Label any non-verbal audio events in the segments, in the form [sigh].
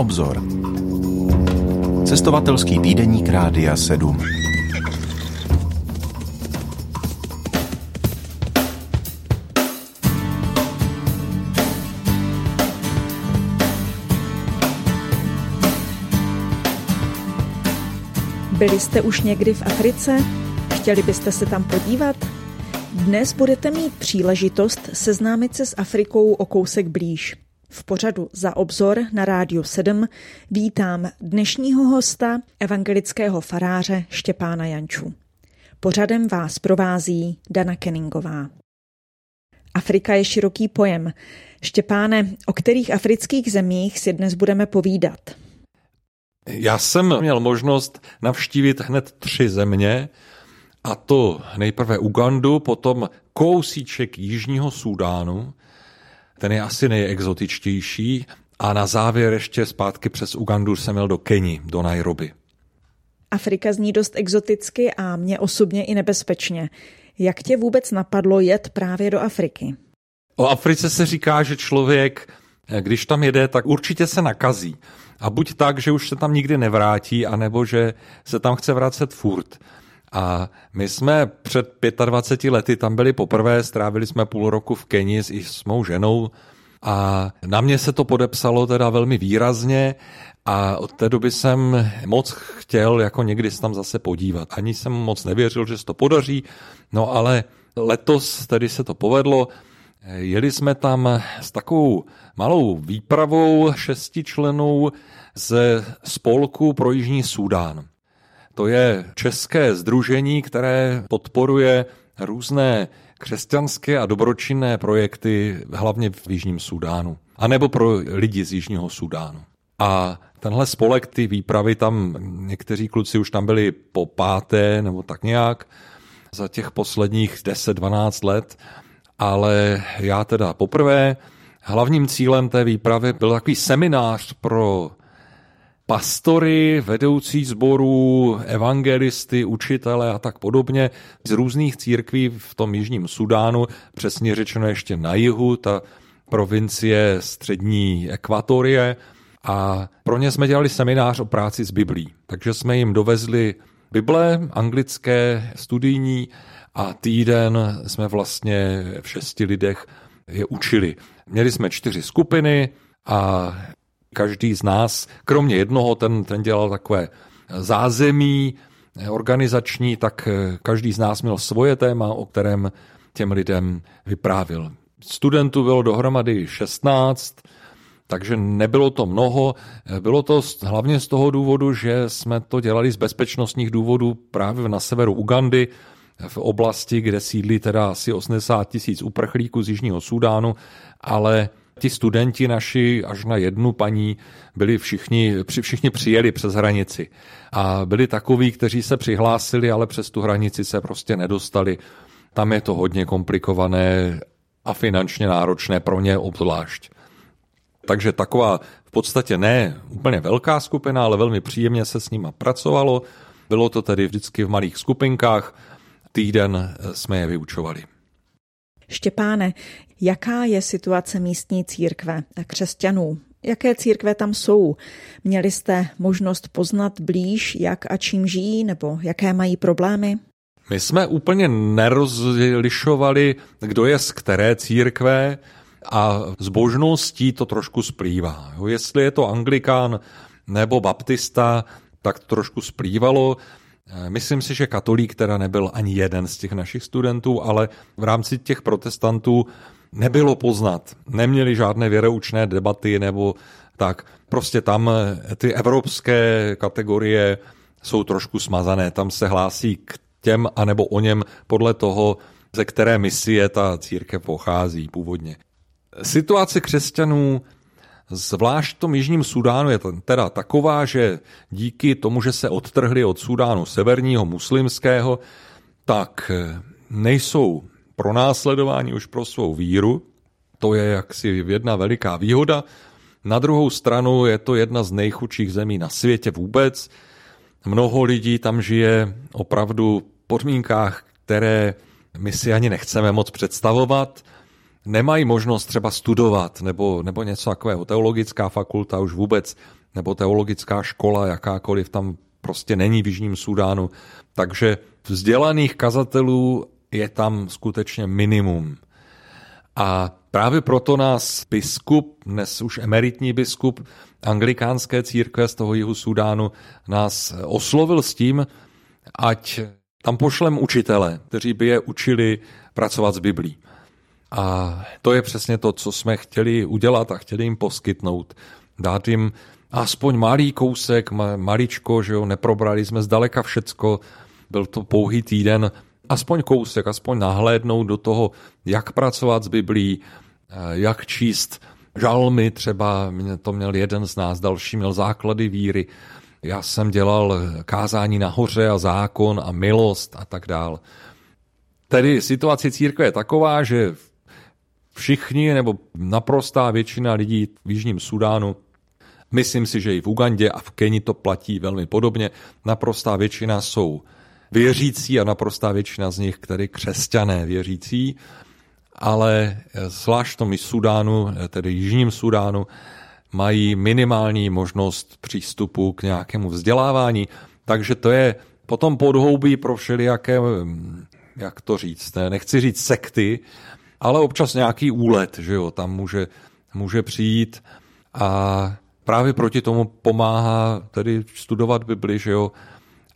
obzor. Cestovatelský týdeník Rádia 7. Byli jste už někdy v Africe? Chtěli byste se tam podívat? Dnes budete mít příležitost seznámit se s Afrikou o kousek blíž. V pořadu za obzor na Rádiu 7 vítám dnešního hosta, evangelického faráře Štěpána Janču. Pořadem vás provází Dana Kenningová. Afrika je široký pojem. Štěpáne, o kterých afrických zemích si dnes budeme povídat? Já jsem měl možnost navštívit hned tři země, a to nejprve Ugandu, potom kousíček Jižního Súdánu, ten je asi nejexotičtější, a na závěr ještě zpátky přes Ugandu jsem měl do Keni, do Nairobi. Afrika zní dost exoticky a mě osobně i nebezpečně. Jak tě vůbec napadlo jet právě do Afriky? O Africe se říká, že člověk, když tam jede, tak určitě se nakazí. A buď tak, že už se tam nikdy nevrátí, anebo že se tam chce vracet furt. A my jsme před 25 lety tam byli poprvé, strávili jsme půl roku v Keni s, s mou ženou a na mě se to podepsalo teda velmi výrazně a od té doby jsem moc chtěl jako někdy se tam zase podívat. Ani jsem moc nevěřil, že se to podaří, no ale letos tedy se to povedlo. Jeli jsme tam s takovou malou výpravou šesti členů ze spolku pro Jižní Súdán. To je české združení, které podporuje různé křesťanské a dobročinné projekty, hlavně v Jižním Súdánu. A nebo pro lidi z Jižního Súdánu. A tenhle spolek, ty výpravy tam, někteří kluci už tam byli po páté nebo tak nějak za těch posledních 10-12 let, ale já teda poprvé. Hlavním cílem té výpravy byl takový seminář pro pastory, vedoucí sborů, evangelisty, učitele a tak podobně z různých církví v tom jižním Sudánu, přesně řečeno ještě na jihu, ta provincie střední ekvatorie. A pro ně jsme dělali seminář o práci s Biblí. Takže jsme jim dovezli Bible, anglické, studijní a týden jsme vlastně v šesti lidech je učili. Měli jsme čtyři skupiny a Každý z nás, kromě jednoho, ten, ten dělal takové zázemí organizační, tak každý z nás měl svoje téma, o kterém těm lidem vyprávil. Studentů bylo dohromady 16, takže nebylo to mnoho. Bylo to hlavně z toho důvodu, že jsme to dělali z bezpečnostních důvodů právě na severu Ugandy, v oblasti, kde sídlí teda asi 80 tisíc uprchlíků z Jižního Sudánu, ale Ti studenti naši až na jednu paní byli všichni, všichni přijeli přes hranici. A byli takoví, kteří se přihlásili, ale přes tu hranici se prostě nedostali. Tam je to hodně komplikované a finančně náročné pro ně obzvlášť. Takže taková v podstatě ne úplně velká skupina, ale velmi příjemně se s nima pracovalo. Bylo to tedy vždycky v malých skupinkách. Týden jsme je vyučovali. Štěpáne, jaká je situace místní církve křesťanů? Jaké církve tam jsou? Měli jste možnost poznat blíž, jak a čím žijí, nebo jaké mají problémy? My jsme úplně nerozlišovali, kdo je z které církve a zbožností to trošku splývá. Jestli je to anglikán nebo baptista, tak to trošku splývalo. Eh, myslím si, že katolík teda nebyl ani jeden z těch našich studentů, ale v rámci těch protestantů nebylo poznat. Neměli žádné věroučné debaty nebo tak. Prostě tam eh, ty evropské kategorie jsou trošku smazané. Tam se hlásí k těm anebo o něm podle toho, ze které misie ta církev pochází původně. Situace křesťanů Zvlášť v tom Jižním Sudánu je teda taková, že díky tomu, že se odtrhli od Sudánu severního muslimského, tak eh, nejsou pronásledováni už pro svou víru. To je jaksi jedna veliká výhoda. Na druhou stranu je to jedna z nejchudších zemí na světě vůbec. Mnoho lidí tam žije opravdu v podmínkách, které my si ani nechceme moc představovat nemají možnost třeba studovat nebo, nebo něco takového. Teologická fakulta už vůbec nebo teologická škola, jakákoliv tam prostě není v Jižním Sudánu. Takže vzdělaných kazatelů je tam skutečně minimum. A právě proto nás biskup, dnes už emeritní biskup anglikánské církve z toho jihu Sudánu, nás oslovil s tím, ať tam pošlem učitele, kteří by je učili pracovat s Biblí. A to je přesně to, co jsme chtěli udělat a chtěli jim poskytnout. Dát jim aspoň malý kousek, maličko, že jo, neprobrali jsme zdaleka všecko, byl to pouhý týden, aspoň kousek, aspoň nahlédnout do toho, jak pracovat s Biblí, eh, jak číst žalmy třeba, to měl jeden z nás, další měl základy víry, já jsem dělal kázání nahoře a zákon a milost a tak dál. Tedy situace církve je taková, že všichni nebo naprostá většina lidí v Jižním Sudánu, myslím si, že i v Ugandě a v Keni to platí velmi podobně, naprostá většina jsou věřící a naprostá většina z nich, tedy křesťané věřící, ale zvlášť v tom Sudánu, tedy Jižním Sudánu, mají minimální možnost přístupu k nějakému vzdělávání, takže to je potom podhoubí pro všelijaké, jak to říct, ne, nechci říct sekty, ale občas nějaký úlet, že jo, tam může, může přijít a právě proti tomu pomáhá tedy studovat Bibli, že jo,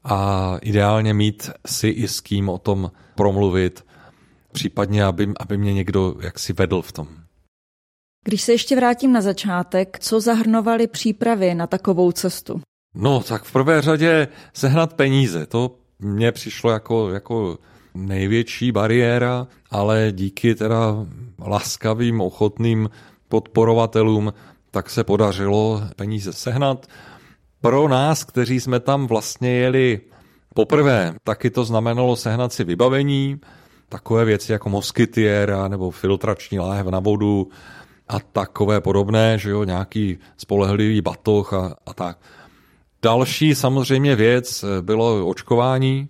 a ideálně mít si i s kým o tom promluvit, případně, aby, aby mě někdo jaksi vedl v tom. Když se ještě vrátím na začátek, co zahrnovaly přípravy na takovou cestu? No, tak v prvé řadě sehnat peníze. To mně přišlo jako, jako největší bariéra, ale díky teda laskavým, ochotným podporovatelům, tak se podařilo peníze sehnat. Pro nás, kteří jsme tam vlastně jeli poprvé, taky to znamenalo sehnat si vybavení, takové věci jako moskytiera nebo filtrační láhev na vodu a takové podobné, že jo, nějaký spolehlivý batoh a, a tak. Další samozřejmě věc bylo očkování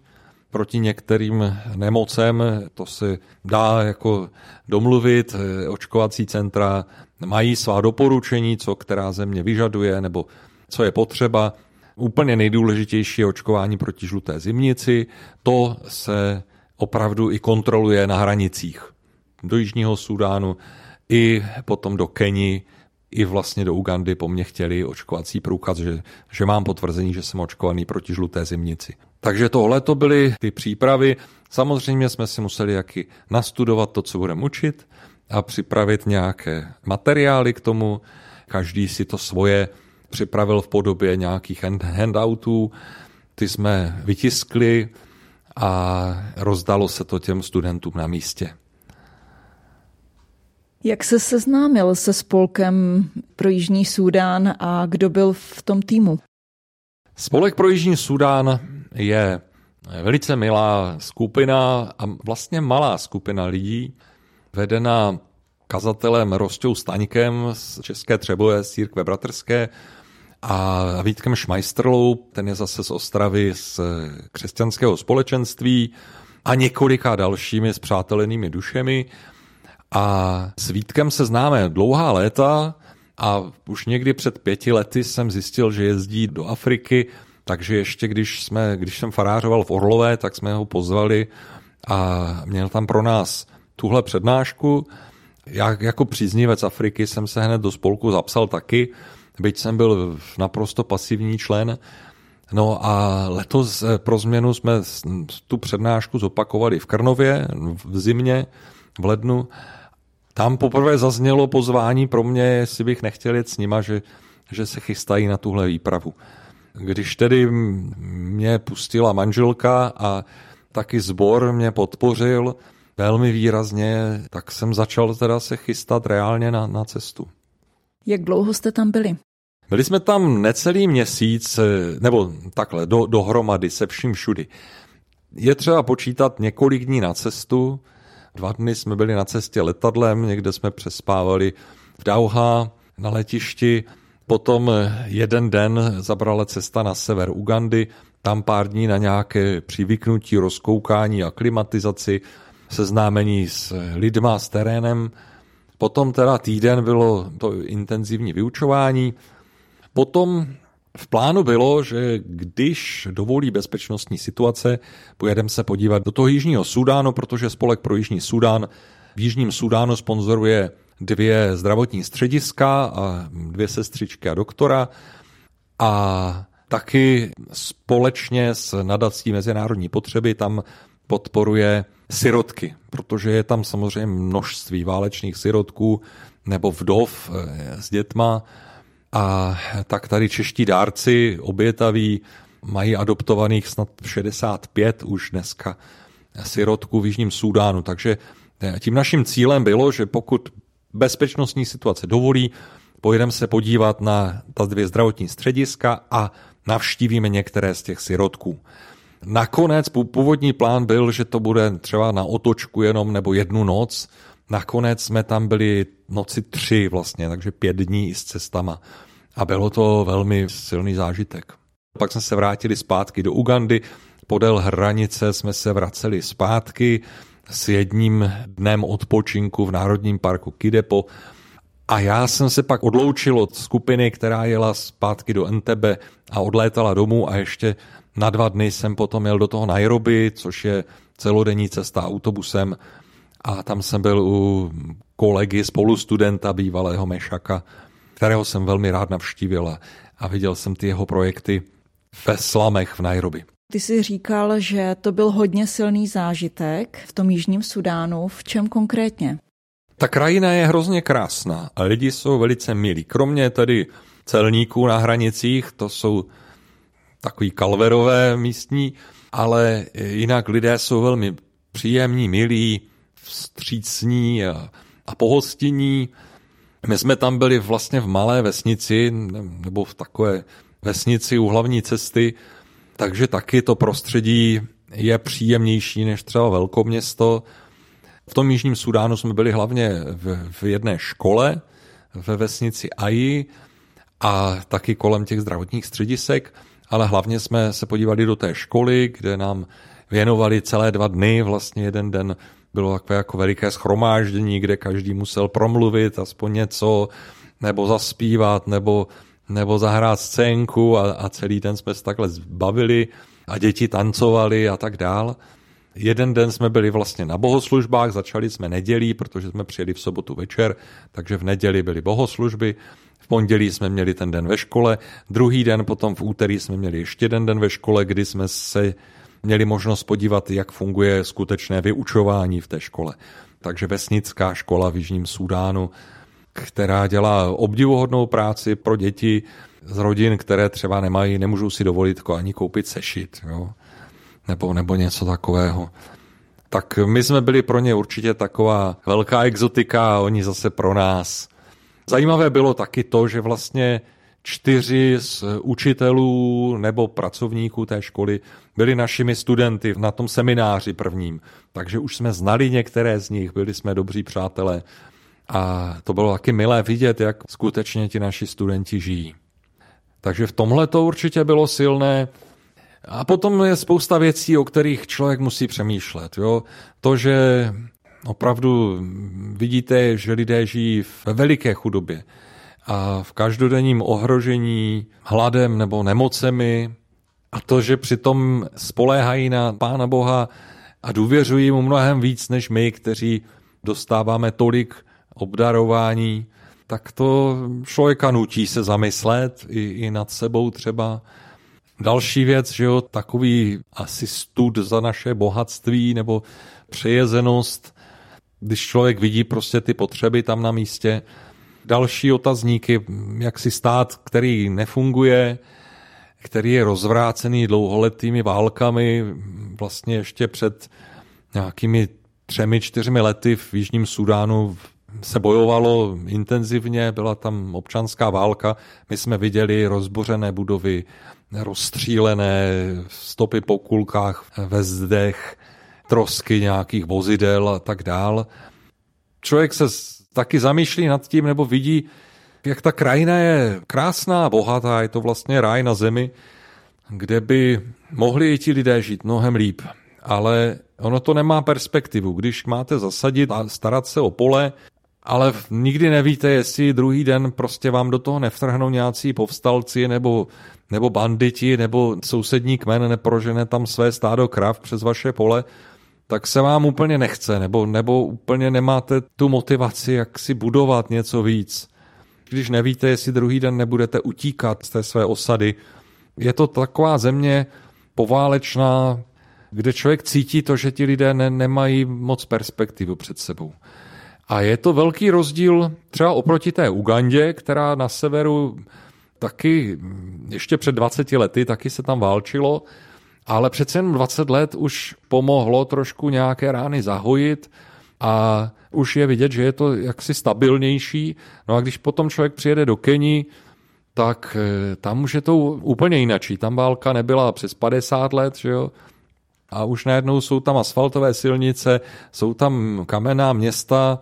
proti některým nemocem, to se dá jako domluvit, očkovací centra mají svá doporučení, co která země vyžaduje nebo co je potřeba. Úplně nejdůležitější je očkování proti žluté zimnici. To se opravdu i kontroluje na hranicích do Jižního Sudánu i potom do Keni, i vlastně do Ugandy po mně chtěli očkovací průkaz, že, že mám potvrzení, že jsem očkovaný proti žluté zimnici. Takže tohle to byly ty přípravy. Samozřejmě jsme si museli jaký nastudovat to, co budeme učit a připravit nějaké materiály k tomu. Každý si to svoje připravil v podobě nějakých handoutů. Ty jsme vytiskli a rozdalo se to těm studentům na místě. Jak se seznámil se spolkem pro Jižní Súdán a kdo byl v tom týmu? Spolek pro Jižní Súdán je velice milá skupina a vlastně malá skupina lidí, vedená kazatelem Rostou Staňkem z České Třebové z církve bratrské a Vítkem Šmajstrlou, ten je zase z Ostravy z křesťanského společenství a několika dalšími spřátelenými dušemi. A s Vítkem se známe dlouhá léta a už někdy před pěti lety jsem zjistil, že jezdí do Afriky, takže ještě když, jsme, když jsem farářoval v Orlové, tak jsme ho pozvali a měl tam pro nás tuhle přednášku. Já jako příznivec Afriky jsem se hned do spolku zapsal taky, byť jsem byl naprosto pasivní člen. No a letos eh, pro změnu jsme tu přednášku zopakovali v Krnově v zimě, v lednu tam poprvé zaznělo pozvání pro mě, jestli bych nechtěl jet s nima, že, že se chystají na tuhle výpravu. Když tedy mě pustila manželka a taky zbor mě podpořil velmi výrazně, tak jsem začal teda se chystat reálně na, na cestu. Jak dlouho jste tam byli? Byli jsme tam necelý měsíc, nebo takhle, do, dohromady se vším všudy. Je třeba počítat několik dní na cestu, Dva dny jsme byli na cestě letadlem, někde jsme přespávali v Dauha na letišti, potom jeden den zabrala cesta na sever Ugandy, tam pár dní na nějaké přivyknutí, rozkoukání a klimatizaci, seznámení s lidma, s terénem. Potom teda týden bylo to intenzivní vyučování, Potom v plánu bylo, že když dovolí bezpečnostní situace, pojedeme se podívat do toho Jižního Sudánu, protože Spolek pro Jižní Sudán v Jižním Sudánu sponzoruje dvě zdravotní střediska a dvě sestřičky a doktora a taky společně s nadací Mezinárodní potřeby tam podporuje sirotky, protože je tam samozřejmě množství válečných sirotků nebo vdov eh, s dětma a tak tady čeští dárci obětaví mají adoptovaných snad 65 už dneska sirotků v Jižním Súdánu. Takže eh, tím naším cílem bylo, že pokud bezpečnostní situace dovolí, pojedeme se podívat na ta dvě zdravotní střediska a navštívíme některé z těch sirotků. Nakonec původní plán byl, že to bude třeba na otočku jenom nebo jednu noc. Nakonec jsme tam byli noci tři vlastně, takže pět dní s cestama. A bylo to velmi silný zážitek. Pak jsme se vrátili zpátky do Ugandy, podél hranice jsme se vraceli zpátky s jedním dnem odpočinku v Národním parku Kidepo. A já jsem se pak odloučil od skupiny, která jela zpátky do Entebbe a odlétala domů a ještě na dva dny jsem potom jel do toho Nairobi, což je celodenní cesta autobusem a tam jsem byl u kolegy, spolustudenta bývalého Mešaka, kterého jsem velmi rád navštívil a viděl jsem ty jeho projekty ve slamech v Nairobi. Ty jsi říkal, že to byl hodně silný zážitek v tom Jižním Sudánu. V čem konkrétně? Ta krajina je hrozně krásná a lidi jsou velice milí. Kromě tedy celníků na hranicích, to jsou takový kalverové místní, ale jinak lidé jsou velmi příjemní, milí, vstřícní a, a pohostinní. My jsme tam byli vlastně v malé vesnici, nebo v takové vesnici u hlavní cesty, takže taky to prostředí je příjemnější než třeba velkoměsto. V tom Jižním Sudánu jsme byli hlavně v, v jedné škole ve vesnici Aji a taky kolem těch zdravotních středisek, ale hlavně jsme se podívali do té školy, kde nám věnovali celé dva dny, vlastně jeden den bylo takové jako veliké schromáždění, kde každý musel promluvit aspoň něco, nebo zaspívat, nebo, nebo zahrát scénku a, a celý den jsme se takhle zbavili a děti tancovali a tak dál. Jeden den jsme byli vlastně na bohoslužbách, začali jsme nedělí, protože jsme přijeli v sobotu večer, takže v neděli byly bohoslužby, v pondělí jsme měli ten den ve škole, druhý den potom v úterý jsme měli ještě jeden den ve škole, kdy jsme se měli možnost podívat, jak funguje skutečné vyučování v té škole. Takže vesnická škola v Jižním Súdánu, která dělá obdivuhodnou práci pro děti z rodin, které třeba nemají, nemůžou si dovolit ani koupit sešit. Jo nebo, nebo něco takového. Tak my jsme byli pro ně určitě taková velká exotika a oni zase pro nás. Zajímavé bylo taky to, že vlastně čtyři z učitelů nebo pracovníků té školy byli našimi studenty na tom semináři prvním. Takže už jsme znali některé z nich, byli jsme dobří přátelé. A to bylo taky milé vidět, jak skutečně ti naši studenti žijí. Takže v tomhle to určitě bylo silné. A potom je spousta věcí, o kterých člověk musí přemýšlet. Jo? To, že opravdu vidíte, že lidé žijí ve veliké chudobě a v každodenním ohrožení hladem nebo nemocemi a to, že přitom spoléhají na Pána Boha a důvěřují mu mnohem víc než my, kteří dostáváme tolik obdarování, tak to člověka nutí se zamyslet i, i nad sebou třeba Další věc, že jo, takový asi stud za naše bohatství nebo přejezenost, když člověk vidí prostě ty potřeby tam na místě. Další otazníky, jak si stát, který nefunguje, který je rozvrácený dlouholetými válkami, vlastně ještě před nějakými třemi, čtyřmi lety v Jižním Sudánu se bojovalo intenzivně, byla tam občanská válka, my jsme viděli rozbořené budovy, rozstřílené stopy po kulkách ve zdech, trosky nějakých vozidel a tak dál. Člověk se taky zamýšlí nad tím nebo vidí, jak ta krajina je krásná, bohatá, je to vlastně ráj na zemi, kde by mohli i ti lidé žít mnohem líp. Ale ono to nemá perspektivu. Když máte zasadit a starat se o pole, ale nikdy nevíte, jestli druhý den prostě vám do toho nevtrhnou nějací povstalci nebo, nebo banditi nebo sousední kmen neprožene tam své stádo krav přes vaše pole, tak se vám úplně nechce, nebo, nebo úplně nemáte tu motivaci, jak si budovat něco víc. Když nevíte, jestli druhý den nebudete utíkat z té své osady. Je to taková země poválečná, kde člověk cítí to, že ti lidé ne, nemají moc perspektivu před sebou. A je to velký rozdíl třeba oproti té Ugandě, která na severu taky ještě před 20 lety taky se tam válčilo, ale přece jen 20 let už pomohlo trošku nějaké rány zahojit a už je vidět, že je to jaksi stabilnější. No a když potom člověk přijede do Keni, tak eh, tam už je to úplně jinačí. Tam válka nebyla přes 50 let, že jo? A už najednou jsou tam asfaltové silnice, jsou tam kamenná města,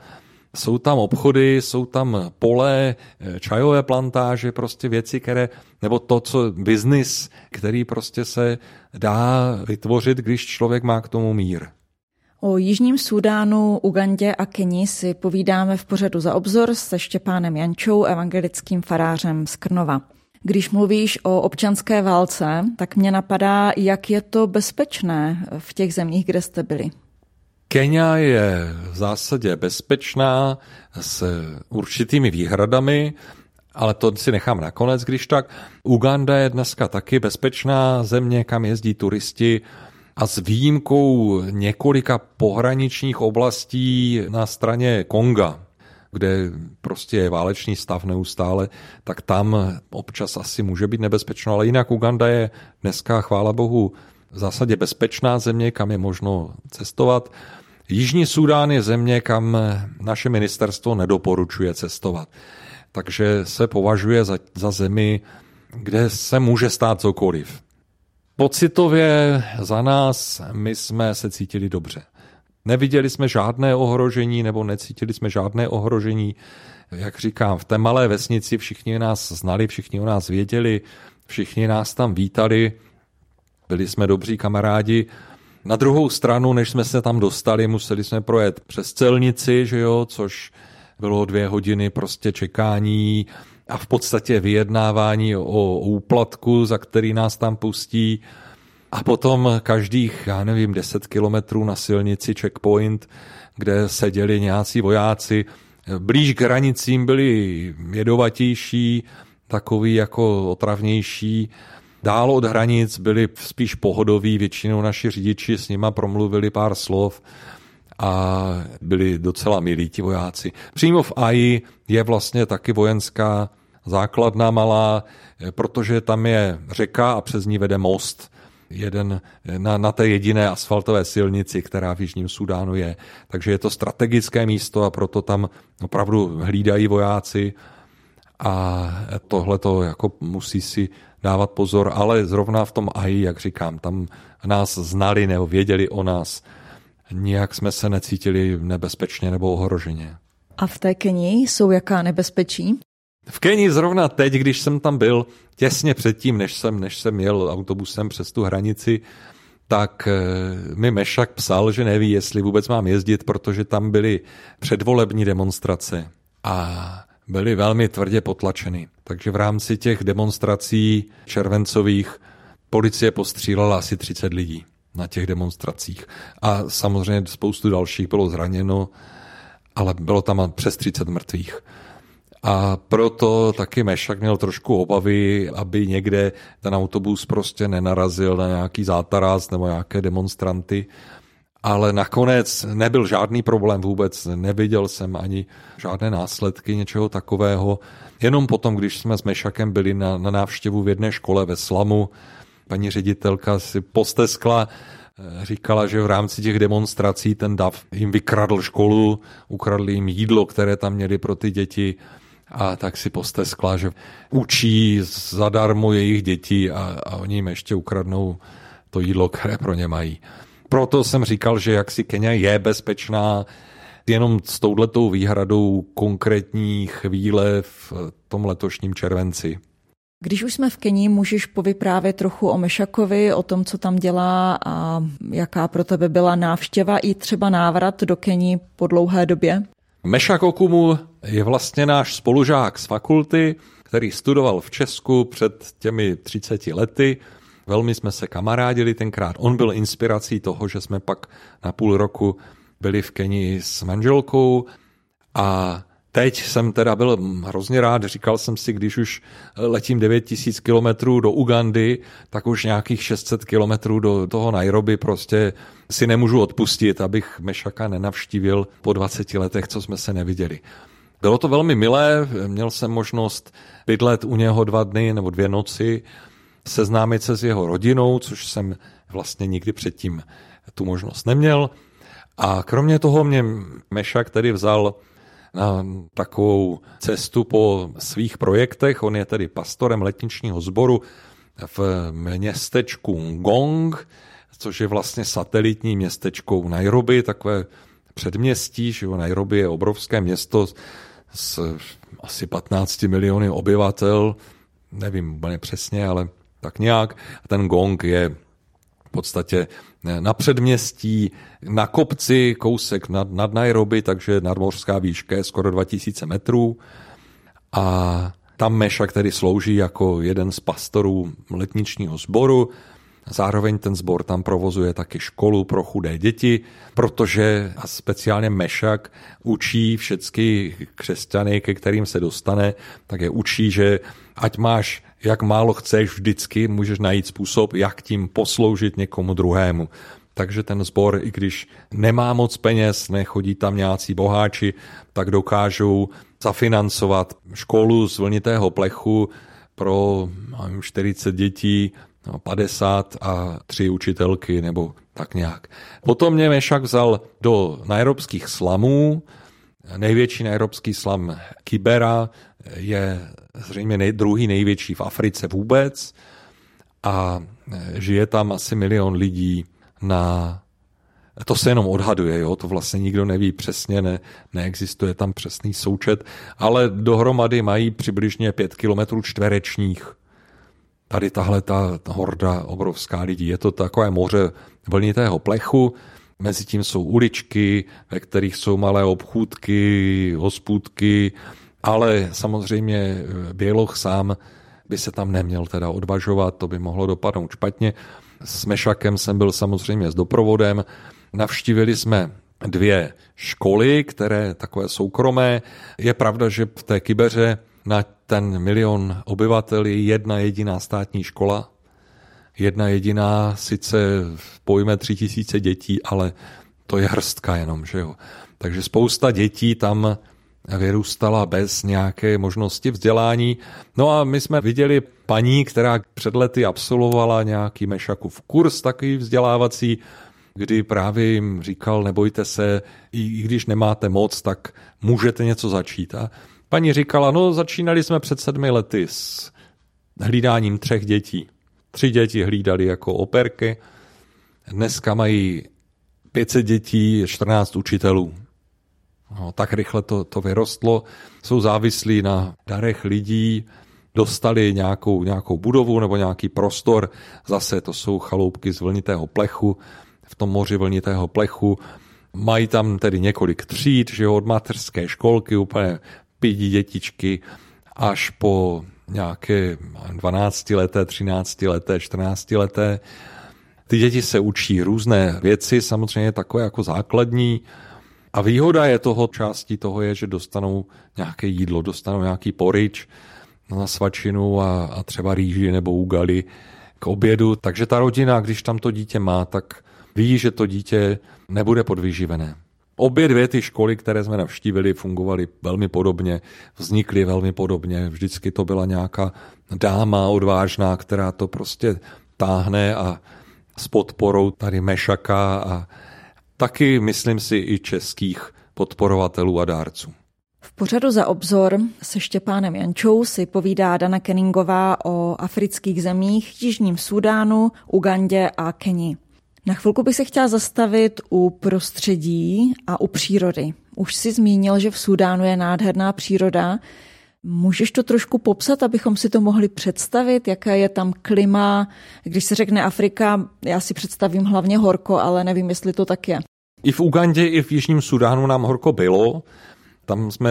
jsou tam obchody, jsou tam pole, eh, čajové plantáže, prostě věci, které, nebo to, co biznis, který prostě se dá vytvořit, když člověk má k tomu mír. O Jižním Súdánu, Ugandě a Keni si povídáme v pořadu za obzor se Štěpánem Jančou, evangelickým farářem z Krnova. Když mluvíš o občanské válce, tak mě napadá, jak je to bezpečné v těch zemích, kde jste byli. Kenia je v zásadě bezpečná s určitými výhradami, ale to si nechám nakonec, když tak. Uganda je dneska taky bezpečná země, kam jezdí turisti a s výjimkou několika pohraničních oblastí na straně Konga, kde prostě je válečný stav neustále, tak tam občas asi může být nebezpečno, ale jinak Uganda je dneska, chvála bohu, v zásadě bezpečná země, kam je možno cestovat. Jižní Súdán je země, kam naše ministerstvo nedoporučuje cestovat. Takže se považuje za, za zemi, kde se může stát cokoliv. Pocitově za nás my jsme se cítili dobře. Neviděli jsme žádné ohrožení nebo necítili jsme žádné ohrožení. Jak říkám, v té malé vesnici všichni nás znali, všichni o nás věděli, všichni nás tam vítali, byli jsme dobří kamarádi. Na druhou stranu, než jsme se tam dostali, museli jsme projet přes celnici, že jo, což bylo dvě hodiny prostě čekání a v podstatě vyjednávání o úplatku, za který nás tam pustí. A potom každých, já nevím, 10 kilometrů na silnici checkpoint, kde seděli nějací vojáci. Blíž k hranicím byli jedovatější, takový jako otravnější. Dál od hranic byli spíš pohodoví, většinou naši řidiči s nima promluvili pár slov a byli docela milí ti vojáci. Přímo v Aji je vlastně taky vojenská základna malá, protože tam je řeka a přes ní vede most jeden na, na té jediné asfaltové silnici, která v Jižním Sudánu je. Takže je to strategické místo a proto tam opravdu hlídají vojáci a tohle to jako musí si dávat pozor, ale zrovna v tom AI, jak říkám, tam nás znali nebo věděli o nás, nijak jsme se necítili nebezpečně nebo ohroženě. A v té Keni jsou jaká nebezpečí? V Keni zrovna teď, když jsem tam byl, těsně předtím, než jsem, než jsem jel autobusem přes tu hranici, tak eh, mi Mešak psal, že neví, jestli vůbec mám jezdit, protože tam byly předvolební demonstrace a byly velmi tvrdě potlačeny. Takže v rámci těch demonstrací červencových policie postřílala asi 30 lidí na těch demonstracích. A samozřejmě spoustu dalších bylo zraněno, ale bylo tam přes 30 mrtvých. A proto taky Mešak měl trošku obavy, aby někde ten autobus prostě nenarazil na nějaký zátaraz nebo nějaké demonstranty. Ale nakonec nebyl žádný problém vůbec, neviděl jsem ani žádné následky něčeho takového. Jenom potom, když jsme s Mešakem byli na, na návštěvu v jedné škole ve Slamu, paní ředitelka si posteskla, eh, říkala, že v rámci těch demonstrací ten DAV jim vykradl školu, ukradl jim jídlo, které tam měli pro ty děti a tak si posteskla, že učí zadarmo jejich děti a, a oni jim ještě ukradnou to jídlo, které pro ně mají. Proto jsem říkal, že jaksi Kenia je bezpečná, jenom s touhletou výhradou konkrétní chvíle v tom letošním červenci. Když už jsme v Keni, můžeš povyprávět trochu o Mešakovi, o tom, co tam dělá a jaká pro tebe byla návštěva i třeba návrat do Keni po dlouhé době? Mešak Okumu je vlastně náš spolužák z fakulty, který studoval v Česku před těmi 30 lety. Velmi jsme se kamarádili tenkrát. On byl inspirací toho, že jsme pak na půl roku byli v Keni s manželkou a Teď jsem teda byl hrozně rád, říkal jsem si, když už letím 9000 kilometrů do Ugandy, tak už nějakých 600 kilometrů do toho Nairobi prostě si nemůžu odpustit, abych Mešaka nenavštívil po 20 letech, co jsme se neviděli. Bylo to velmi milé, měl jsem možnost bydlet u něho dva dny nebo dvě noci, seznámit se s jeho rodinou, což jsem vlastně nikdy předtím tu možnost neměl. A kromě toho mě Mešak tedy vzal na takovou cestu po svých projektech. On je tedy pastorem letničního sboru v městečku Ngong, což je vlastně satelitní městečko Nairobi, takové předměstí, že jo, Nairobi je obrovské město s asi 15 miliony obyvatel, nevím úplně přesně, ale tak nějak. A ten Gong je podstatě na předměstí, na kopci, kousek nad, nad Nairobi, takže nadmořská výška je skoro 2000 metrů. A tam Meša, který slouží jako jeden z pastorů letničního sboru, Zároveň ten sbor tam provozuje taky školu pro chudé děti, protože a speciálně Mešak učí všechny křesťany, ke kterým se dostane, tak je učí, že ať máš jak málo chceš, vždycky můžeš najít způsob, jak tím posloužit někomu druhému. Takže ten sbor, i když nemá moc peněz, nechodí tam nějací boháči, tak dokážou zafinancovat školu z vlnitého plechu pro 40 dětí, 50 no, a tři učitelky nebo tak nějak. Potom mě Mešak vzal do nairobských slamů. Největší nairobský slam Kibera je zřejmě nej, druhý největší v Africe vůbec a žije tam asi milion lidí na to se jenom odhaduje, jo? to vlastně nikdo neví přesně, ne, neexistuje tam přesný součet, ale dohromady mají přibližně pět kilometrů čtverečních. Tady tahle ta horda obrovská lidí. Je to takové moře vlnitého plechu, mezi tím jsou uličky, ve kterých jsou malé obchůdky, hospůdky, ale samozřejmě eh, Běloch sám by se tam neměl teda odvažovat, to by mohlo dopadnout špatně. S Mešakem jsem byl samozřejmě s doprovodem. Navštívili jsme dvě školy, které takové soukromé. Je pravda, že v té Kybeře na ten milion obyvatel je jedna jediná státní škola. Jedna jediná, sice pojme tři tisíce dětí, ale to je hrstka jenom, že jo. Takže spousta dětí tam vyrůstala bez nějaké možnosti vzdělání. No a my jsme viděli paní, která před lety absolvovala nějaký Mešakův kurz takový vzdělávací, kdy právě jim říkal, nebojte se, i když nemáte moc, tak můžete něco začít. A paní říkala, no začínali jsme před sedmi lety s hlídáním třech dětí. Tři děti hlídali jako operky, dneska mají 500 dětí, 14 učitelů. No, tak rychle to, to vyrostlo. Jsou závislí na darech lidí, dostali nějakou, nějakou budovu nebo nějaký prostor. Zase to jsou chaloupky z vlnitého plechu, v tom moři vlnitého plechu. Mají tam tedy několik tříd, že od mateřské školky úplně pěti dětičky až po nějaké 12 leté, 13 leté, 14 leté. Ty děti se učí různé věci, samozřejmě takové jako základní, a výhoda je toho, částí toho je, že dostanou nějaké jídlo, dostanou nějaký porič na svačinu a, a třeba rýži nebo ugali k obědu. Takže ta rodina, když tam to dítě má, tak ví, že to dítě nebude podvyživené. Obě dvě ty školy, které jsme navštívili, fungovaly velmi podobně, vznikly velmi podobně. Vždycky to byla nějaká dáma odvážná, která to prostě táhne a s podporou tady Mešaka a taky, myslím si, i českých podporovatelů a dárců. V pořadu za obzor se Štěpánem Jančou si povídá Dana Kenningová o afrických zemích, Jižním Súdánu, Ugandě a Keni. Na chvilku bych se chtěla zastavit u prostředí a u přírody. Už si zmínil, že v Súdánu je nádherná příroda. Můžeš to trošku popsat, abychom si to mohli představit, jaké je tam klima? Když se řekne Afrika, já si představím hlavně horko, ale nevím, jestli to tak je. I v Ugandě, i v Jižním Sudánu nám horko bylo. Tam jsme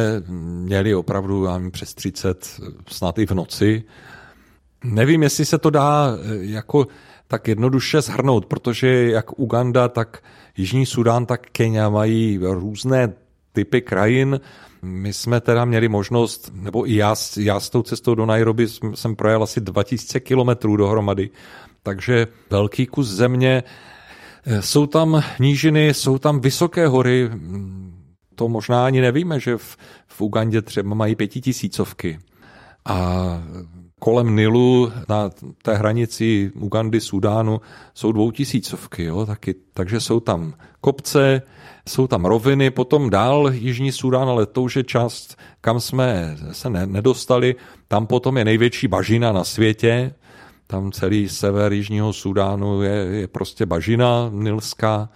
měli opravdu já přes 30, snad i v noci. Nevím, jestli se to dá jako tak jednoduše zhrnout, protože jak Uganda, tak Jižní Sudán, tak Kenia mají různé typy krajin. My jsme teda měli možnost, nebo i já, já s tou cestou do Nairobi jsem projel asi 2000 kilometrů dohromady, takže velký kus země. Jsou tam nížiny, jsou tam vysoké hory, to možná ani nevíme, že v, v Ugandě třeba mají pětitisícovky. A kolem Nilu na té hranici Ugandy, Sudánu jsou dvoutisícovky, jo, taky, takže jsou tam kopce, jsou tam roviny, potom dál Jižní Sudán, ale to už je část, kam jsme se ne, nedostali, tam potom je největší bažina na světě, tam celý sever Jižního Sudánu je, je prostě bažina nilská,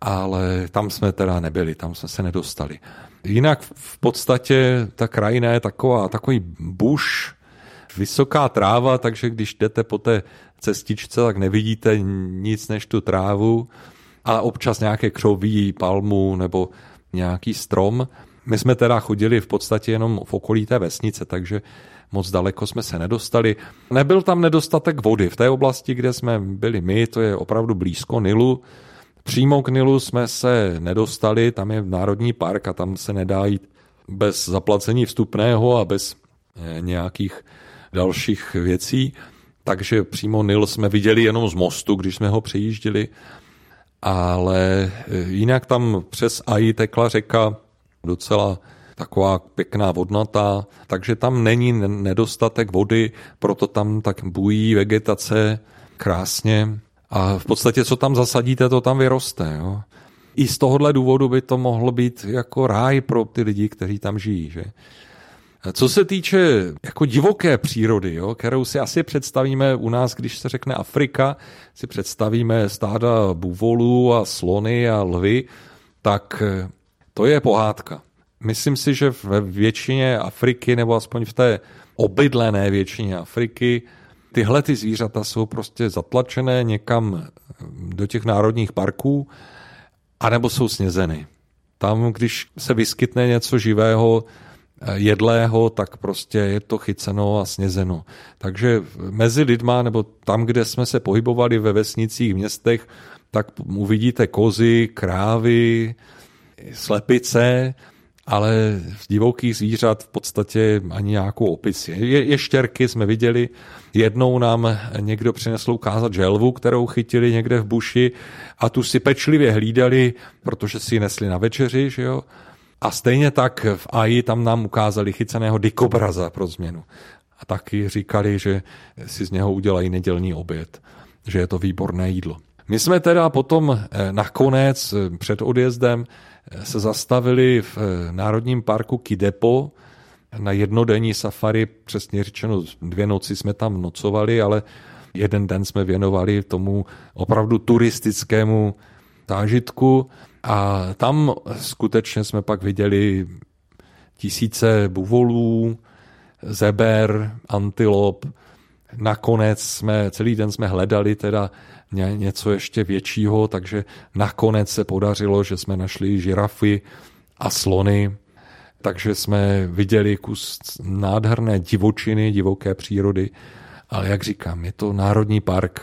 ale tam jsme teda nebyli, tam jsme se nedostali. Jinak v podstatě ta krajina je taková, takový buš, vysoká tráva, takže když jdete po té cestičce, tak nevidíte nic než tu trávu a občas nějaké křoví, palmu nebo nějaký strom. My jsme teda chodili v podstatě jenom v okolí té vesnice, takže moc daleko jsme se nedostali. Nebyl tam nedostatek vody. V té oblasti, kde jsme byli my, to je opravdu blízko Nilu. Přímo k Nilu jsme se nedostali, tam je národní park a tam se nedá jít bez zaplacení vstupného a bez eh, nějakých dalších věcí. Takže přímo Nil jsme viděli jenom z mostu, když jsme ho přejížděli. Ale eh, jinak tam přes Aji tekla řeka docela taková pěkná vodnatá, takže tam není nedostatek vody, proto tam tak bují vegetace krásně a v podstatě co tam zasadíte, to tam vyroste. Jo? I z tohohle důvodu by to mohlo být jako ráj pro ty lidi, kteří tam žijí. Že? Co se týče jako divoké přírody, jo, kterou si asi představíme u nás, když se řekne Afrika, si představíme stáda buvolů a slony a lvy, tak eh, to je pohádka. Myslím si, že ve většině Afriky, nebo aspoň v té obydlené většině Afriky, tyhle ty zvířata jsou prostě zatlačené někam do těch národních parků, anebo jsou snězeny. Tam, když se vyskytne něco živého, jedlého, tak prostě je to chyceno a snězeno. Takže mezi lidma, nebo tam, kde jsme se pohybovali ve vesnicích, městech, tak uvidíte kozy, krávy, slepice, ale divokých zvířat v podstatě ani nějakou opici. Je, ještěrky jsme viděli, jednou nám někdo přinesl ukázat želvu, kterou chytili někde v buši a tu si pečlivě hlídali, protože si ji nesli na večeři, že jo? A stejně tak v AI tam nám ukázali chyceného dikobraza pro změnu. A taky říkali, že si z něho udělají nedělní oběd, že je to výborné jídlo. My jsme teda potom eh, nakonec eh, před odjezdem se zastavili v Národním parku Kidepo na jednodenní safari, přesně řečeno dvě noci jsme tam nocovali, ale jeden den jsme věnovali tomu opravdu turistickému zážitku a tam skutečně jsme pak viděli tisíce buvolů, zeber, antilop. Nakonec jsme, celý den jsme hledali teda něco ještě většího, takže nakonec se podařilo, že jsme našli žirafy a slony, takže jsme viděli kus nádherné divočiny, divoké přírody, ale jak říkám, je to národní park,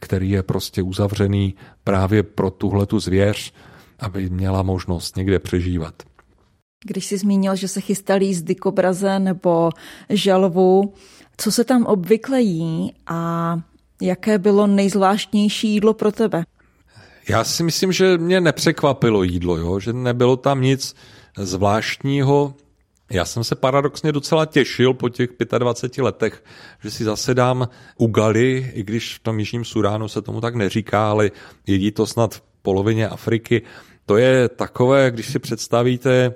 který je prostě uzavřený právě pro tuhletu zvěř, aby měla možnost někde přežívat. Když jsi zmínil, že se chystali jíst dykobraze nebo želvu, co se tam obvykle jí a jaké bylo nejzvláštnější jídlo pro tebe? Já si myslím, že mě nepřekvapilo jídlo, jo? že nebylo tam nic zvláštního. Já jsem se paradoxně docela těšil po těch 25 letech, že si zase dám ugali, i když v tom Jižním Sudánu se tomu tak neříká, ale jedí to snad v polovině Afriky. To je takové, když si představíte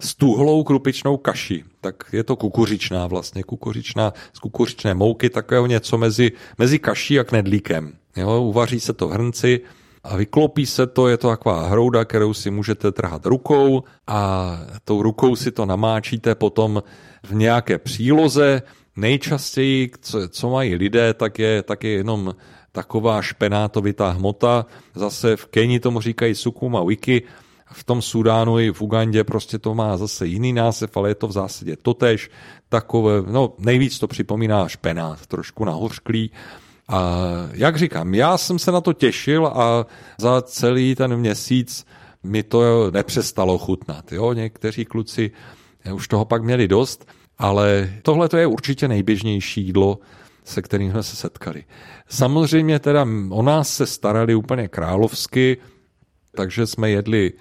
stuhlou krupičnou kaši, tak je to kukuřičná vlastně, kukuřičná z kukuřičné mouky, takového něco mezi, mezi kaší a knedlíkem. Jo, uvaří se to v hrnci, a vyklopí se to, je to taková hrouda, kterou si můžete trhat rukou a tou rukou si to namáčíte potom v nějaké příloze. Nejčastěji, co, co mají lidé, tak je, tak je jenom taková špenátovitá hmota. Zase v Keni tomu říkají sukuma wiki. V tom Sudánu i v Ugandě prostě to má zase jiný název, ale je to v zásadě totež. Takové, no nejvíc to připomíná špenát, trošku nahořklý. A jak říkám, já jsem se na to těšil a za celý ten měsíc mi to nepřestalo chutnat. Jo? Někteří kluci už toho pak měli dost, ale tohle to je určitě nejběžnější jídlo, se kterým jsme se setkali. Samozřejmě teda o nás se starali úplně královsky, takže jsme jedli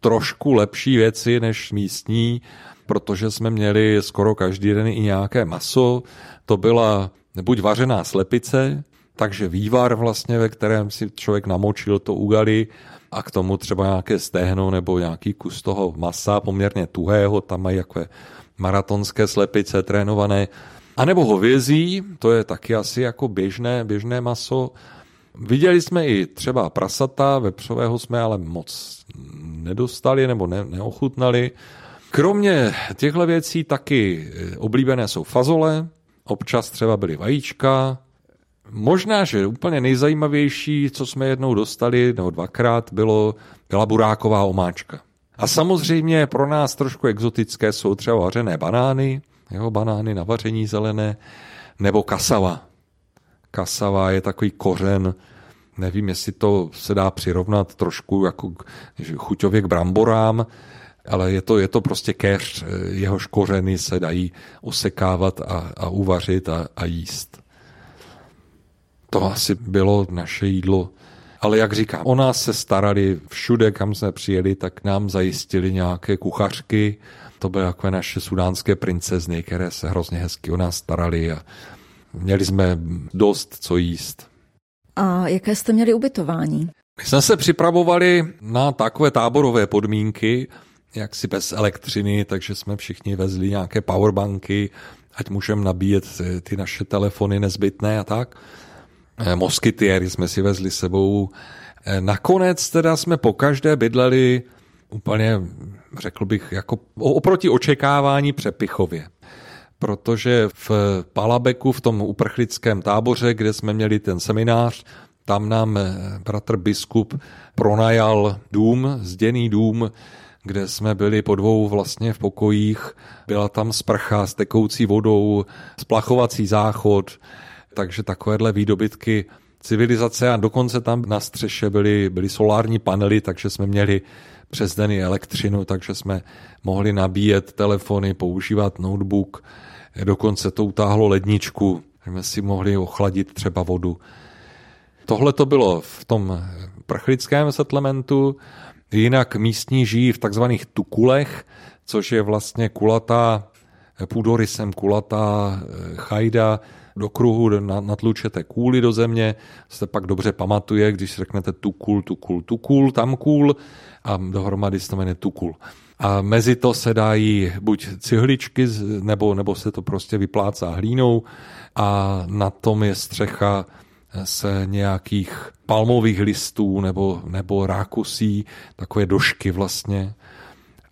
trošku lepší věci než místní, protože jsme měli skoro každý den i nějaké maso. To byla buď vařená slepice, takže vývar vlastně, ve kterém si člověk namočil to ugali a k tomu třeba nějaké stehno nebo nějaký kus toho masa poměrně tuhého, tam mají jako maratonské slepice trénované, a nebo hovězí, to je taky asi jako běžné, běžné maso. Viděli jsme i třeba prasata, vepřového jsme ale moc nedostali nebo ne, neochutnali. Kromě těchto věcí taky eh, oblíbené jsou fazole, občas třeba byly vajíčka. Možná, že úplně nejzajímavější, co jsme jednou dostali, nebo dvakrát, bylo, byla buráková omáčka. A samozřejmě pro nás trošku exotické jsou třeba vařené banány, jo, banány na vaření zelené, nebo kasava. Kasava je takový kořen, nevím, jestli to se dá přirovnat trošku jako chuťově k bramborám, ale je to, je to prostě keř, jehož kořeny se dají osekávat a, a uvařit a, a jíst. To asi bylo naše jídlo. Ale jak říkám, o nás se starali všude, kam jsme přijeli, tak nám zajistili nějaké kuchařky. To byly takové naše sudánské princezny, které se hrozně hezky o nás starali a měli jsme dost co jíst. A jaké jste měli ubytování? My jsme se připravovali na takové táborové podmínky, jak si bez elektřiny, takže jsme všichni vezli nějaké powerbanky, ať můžeme nabíjet ty naše telefony nezbytné a tak. Eh, moskytiéry jsme si vezli sebou. Eh, nakonec teda jsme po každé bydleli úplně, řekl bych, jako oproti očekávání přepichově protože v Palabeku, v tom uprchlickém táboře, kde jsme měli ten seminář, tam nám eh, bratr biskup pronajal dům, zděný dům, kde jsme byli po dvou vlastně v pokojích. Byla tam sprcha s tekoucí vodou, splachovací záchod, takže takovéhle výdobytky civilizace a dokonce tam na střeše byly, byly solární panely, takže jsme měli přes den elektřinu, takže jsme mohli nabíjet telefony, používat notebook, dokonce to utáhlo ledničku, jsme si mohli ochladit třeba vodu. Tohle to bylo v tom prchlickém settlementu, jinak místní žijí v takzvaných tukulech, což je vlastně kulatá, půdorysem kulatá eh, chajda, do kruhu natlučete kůly do země, se pak dobře pamatuje, když řeknete tukul, tukul, tukul, tam kůl a dohromady se to jmenuje tukul. A mezi to se dají buď cihličky, nebo, nebo se to prostě vyplácá hlínou a na tom je střecha se nějakých palmových listů nebo, nebo rákusí, takové došky vlastně.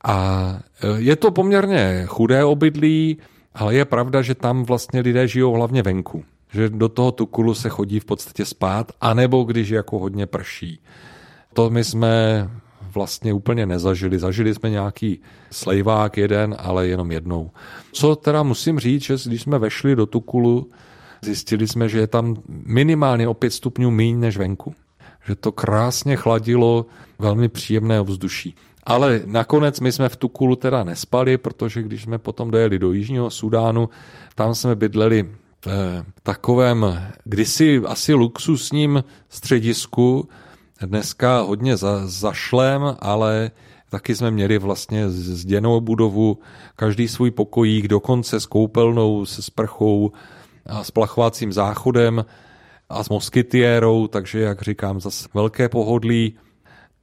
A je to poměrně chudé obydlí, ale je pravda, že tam vlastně lidé žijou hlavně venku. Že do toho tukulu se chodí v podstatě spát, anebo když jako hodně prší. To my jsme vlastně úplně nezažili. Zažili jsme nějaký slejvák jeden, ale jenom jednou. Co teda musím říct, že když jsme vešli do Tukulu, zjistili jsme, že je tam minimálně o 5 stupňů míň než venku. Že to krásně chladilo, velmi příjemné ovzduší. Ale nakonec my jsme v Tukulu teda nespali, protože když jsme potom dojeli do Jižního Sudánu, tam jsme bydleli v takovém kdysi asi luxusním středisku, dneska hodně za, zašlem, ale taky jsme měli vlastně zděnou budovu, každý svůj pokojík, dokonce s koupelnou, se sprchou a s plachovacím záchodem a s moskytiérou, takže jak říkám, zase velké pohodlí.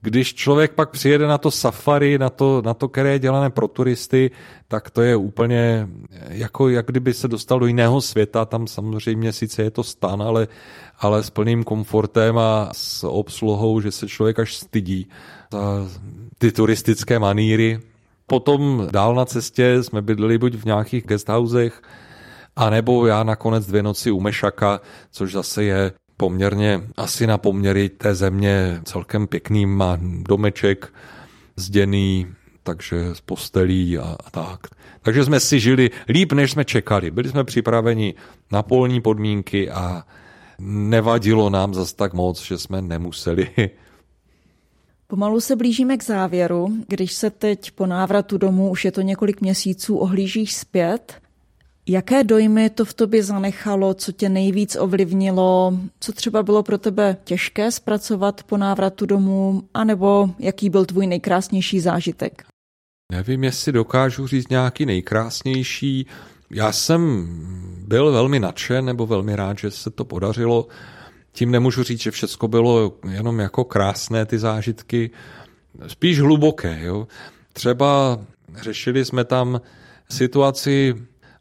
Když člověk pak přijede na to safari, na to, na to, které je dělané pro turisty, tak to je úplně jako, jak kdyby se dostal do jiného světa. Tam samozřejmě sice je to stan, ale, ale s plným komfortem a s obsluhou, že se člověk až stydí za ty turistické maníry. Potom dál na cestě jsme bydleli buď v nějakých guesthousech, a nebo já nakonec dvě noci u Mešaka, což zase je poměrně asi na poměry té země celkem pěkný, má domeček, zděný, takže z postelí a, a tak. Takže jsme si žili líp, než jsme čekali. Byli jsme připraveni na polní podmínky a nevadilo nám zas tak moc, že jsme nemuseli. [laughs] Pomalu se blížíme k závěru. Když se teď po návratu domů, už je to několik měsíců, ohlížíš zpět, Jaké dojmy to v tobě zanechalo, co tě nejvíc ovlivnilo, co třeba bylo pro tebe těžké zpracovat po návratu domů, anebo jaký byl tvůj nejkrásnější zážitek? Nevím, jestli dokážu říct nějaký nejkrásnější. Já jsem byl velmi nadšen nebo velmi rád, že se to podařilo. Tím nemůžu říct, že všechno bylo jenom jako krásné ty zážitky, spíš hluboké. Jo? Třeba řešili jsme tam situaci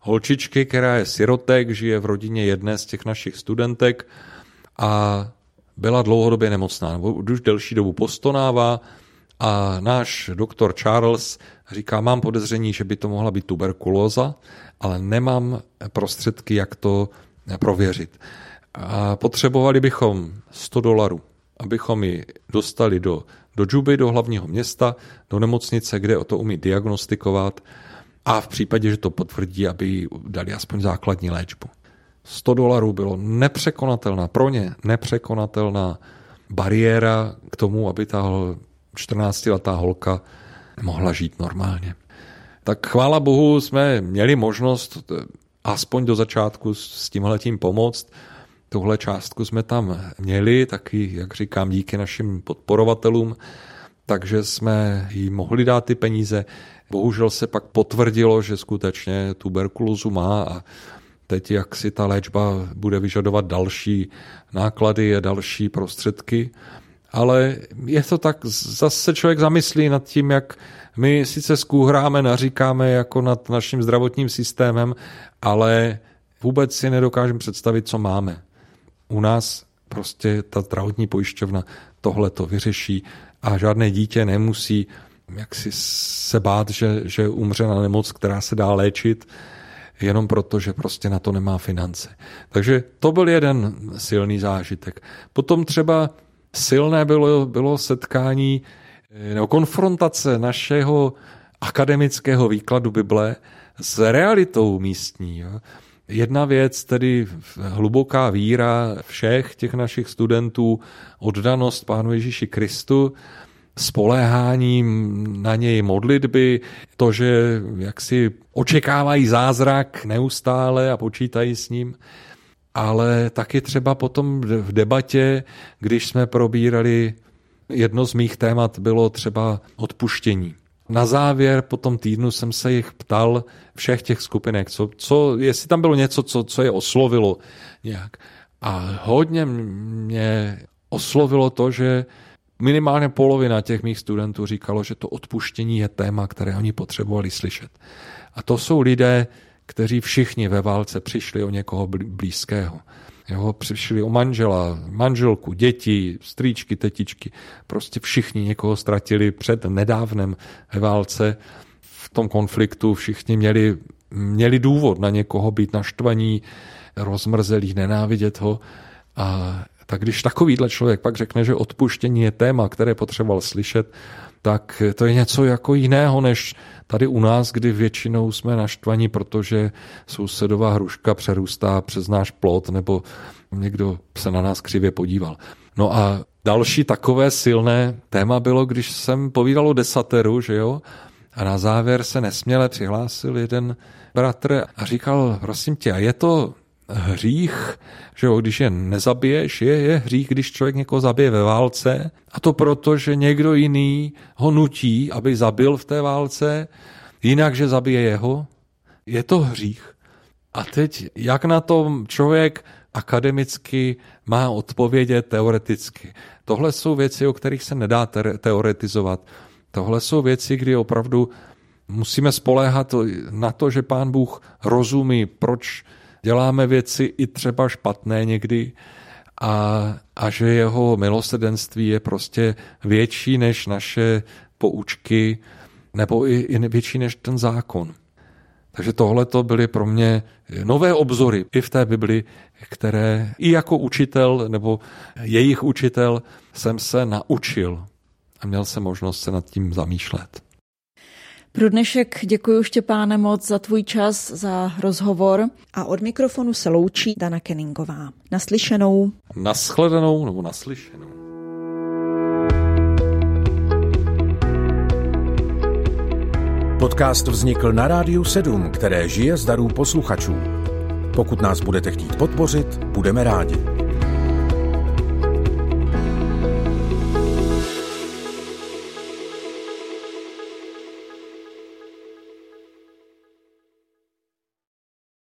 holčičky, která je sirotek, žije v rodině jedné z těch našich studentek a byla dlouhodobě nemocná, nebo už delší dobu postonává a náš doktor Charles říká, mám podezření, že by to mohla být tuberkulóza, ale nemám prostředky, jak to prověřit. A potřebovali bychom 100 dolarů, abychom ji dostali do, do Džuby, do hlavního města, do nemocnice, kde o to umí diagnostikovat a v případě, že to potvrdí, aby dali aspoň základní léčbu. 100 dolarů bylo nepřekonatelná, pro ně nepřekonatelná bariéra k tomu, aby ta 14-letá holka mohla žít normálně. Tak chvála Bohu jsme měli možnost aspoň do začátku s tímhletím pomoct. Tuhle částku jsme tam měli, taky, jak říkám, díky našim podporovatelům, takže jsme jí mohli dát ty peníze. Bohužel se pak potvrdilo, že skutečně tuberkulózu má a teď jak si ta léčba bude vyžadovat další náklady a další prostředky. Ale je to tak, zase člověk zamyslí nad tím, jak my sice skůhráme, naříkáme jako nad naším zdravotním systémem, ale vůbec si nedokážeme představit, co máme. U nás prostě ta zdravotní pojišťovna tohle to vyřeší a žádné dítě nemusí jak si se bát, že, že umře na nemoc, která se dá léčit, jenom proto, že prostě na to nemá finance. Takže to byl jeden silný zážitek. Potom třeba silné bylo, bylo setkání nebo konfrontace našeho akademického výkladu Bible s realitou místní. Jo. Jedna věc, tedy hluboká víra všech těch našich studentů, oddanost Pánu Ježíši Kristu, spoléháním na něj modlitby, to, že jak si očekávají zázrak neustále a počítají s ním, ale taky třeba potom v debatě, když jsme probírali, jedno z mých témat bylo třeba odpuštění. Na závěr po tom týdnu jsem se jich ptal všech těch skupinek, co, co, jestli tam bylo něco, co, co je oslovilo nějak. A hodně mě oslovilo to, že minimálně polovina těch mých studentů říkalo, že to odpuštění je téma, které oni potřebovali slyšet. A to jsou lidé, kteří všichni ve válce přišli o někoho blízkého. Jo, přišli o manžela, manželku, děti, strýčky, tetičky. Prostě všichni někoho ztratili před nedávnem ve válce. V tom konfliktu všichni měli, měli důvod na někoho být naštvaní, rozmrzelí, nenávidět ho. A tak když takovýhle člověk pak řekne, že odpuštění je téma, které potřeboval slyšet, tak to je něco jako jiného, než tady u nás, kdy většinou jsme naštvaní, protože sousedová hruška přerůstá přes náš plot nebo někdo se na nás křivě podíval. No a další takové silné téma bylo, když jsem povídal o desateru, že jo, a na závěr se nesměle přihlásil jeden bratr a říkal, prosím tě, a je to hřích, že jo, když je nezabiješ, je, je hřích, když člověk někoho zabije ve válce a to proto, že někdo jiný ho nutí, aby zabil v té válce, jinak, že zabije jeho, je to hřích. A teď, jak na tom člověk akademicky má odpovědět teoreticky. Tohle jsou věci, o kterých se nedá teoretizovat. Tohle jsou věci, kdy opravdu musíme spoléhat na to, že pán Bůh rozumí, proč děláme věci i třeba špatné někdy a, a že jeho milosedenství je prostě větší než naše poučky nebo i, i větší než ten zákon. Takže tohle to byly pro mě nové obzory i v té Bibli, které i jako učitel nebo jejich učitel jsem se naučil. a měl jsem možnost se nad tím zamýšlet. Pro dnešek děkuji Štěpáne moc za tvůj čas, za rozhovor a od mikrofonu se loučí Dana Kenningová. Naslyšenou. Naschledanou nebo naslyšenou. Podcast vznikl na Rádiu 7, které žije z darů posluchačů. Pokud nás budete chtít podpořit, budeme rádi.